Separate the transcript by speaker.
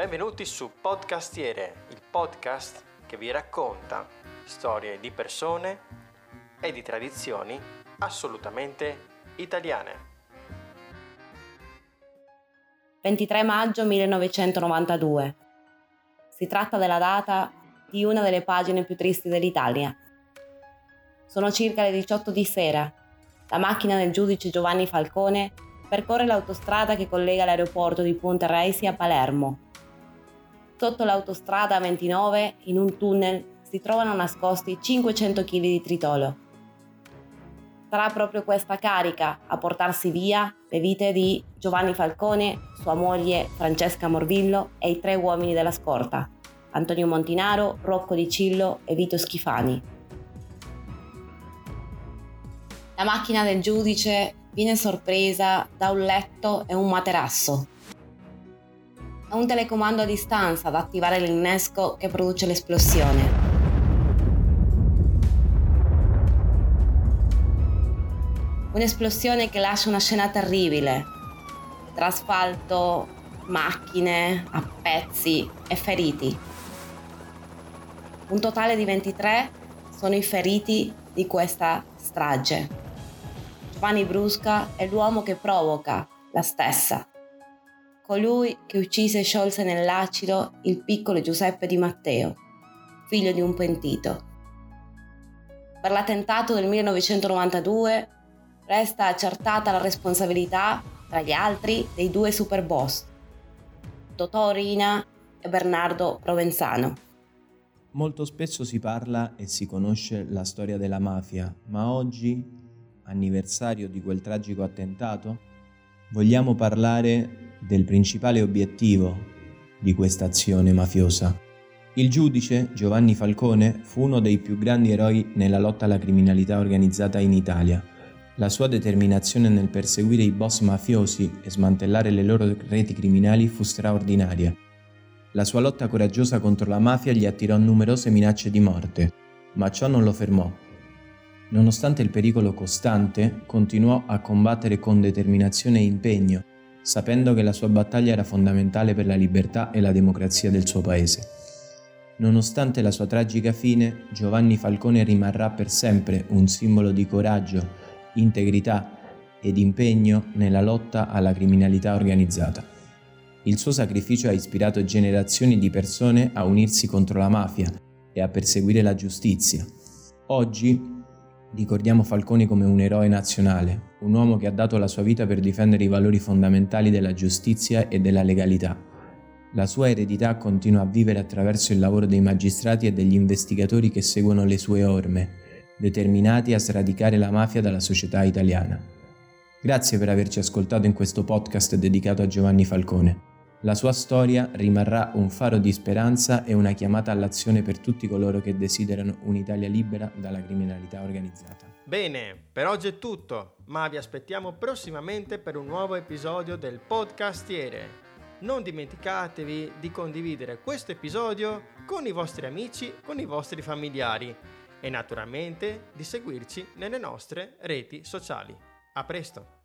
Speaker 1: Benvenuti su Podcastiere, il podcast che vi racconta storie di persone e di tradizioni assolutamente italiane.
Speaker 2: 23 maggio 1992. Si tratta della data di una delle pagine più tristi dell'Italia. Sono circa le 18 di sera. La macchina del giudice Giovanni Falcone percorre l'autostrada che collega l'aeroporto di Ponte Reisi a Palermo. Sotto l'autostrada 29, in un tunnel, si trovano nascosti 500 kg di tritolo. Sarà proprio questa carica a portarsi via le vite di Giovanni Falcone, sua moglie Francesca Morvillo e i tre uomini della scorta, Antonio Montinaro, Rocco Di Cillo e Vito Schifani. La macchina del giudice viene sorpresa da un letto e un materasso. È un telecomando a distanza ad attivare l'innesco che produce l'esplosione. Un'esplosione che lascia una scena terribile, tra asfalto, macchine a pezzi e feriti. Un totale di 23 sono i feriti di questa strage. Giovanni Brusca è l'uomo che provoca la stessa. Colui che uccise e sciolse nell'acido il piccolo Giuseppe Di Matteo, figlio di un pentito. Per l'attentato del 1992 resta accertata la responsabilità, tra gli altri, dei due superboss, Totò Rina e Bernardo Provenzano.
Speaker 3: Molto spesso si parla e si conosce la storia della mafia, ma oggi anniversario di quel tragico attentato, vogliamo parlare del principale obiettivo di questa azione mafiosa. Il giudice Giovanni Falcone fu uno dei più grandi eroi nella lotta alla criminalità organizzata in Italia. La sua determinazione nel perseguire i boss mafiosi e smantellare le loro reti criminali fu straordinaria. La sua lotta coraggiosa contro la mafia gli attirò numerose minacce di morte, ma ciò non lo fermò Nonostante il pericolo costante, continuò a combattere con determinazione e impegno, sapendo che la sua battaglia era fondamentale per la libertà e la democrazia del suo paese. Nonostante la sua tragica fine, Giovanni Falcone rimarrà per sempre un simbolo di coraggio, integrità ed impegno nella lotta alla criminalità organizzata. Il suo sacrificio ha ispirato generazioni di persone a unirsi contro la mafia e a perseguire la giustizia. Oggi Ricordiamo Falcone come un eroe nazionale, un uomo che ha dato la sua vita per difendere i valori fondamentali della giustizia e della legalità. La sua eredità continua a vivere attraverso il lavoro dei magistrati e degli investigatori che seguono le sue orme, determinati a sradicare la mafia dalla società italiana. Grazie per averci ascoltato in questo podcast dedicato a Giovanni Falcone. La sua storia rimarrà un faro di speranza e una chiamata all'azione per tutti coloro che desiderano un'Italia libera dalla criminalità organizzata.
Speaker 1: Bene, per oggi è tutto, ma vi aspettiamo prossimamente per un nuovo episodio del Podcastiere. Non dimenticatevi di condividere questo episodio con i vostri amici, con i vostri familiari e naturalmente di seguirci nelle nostre reti sociali. A presto!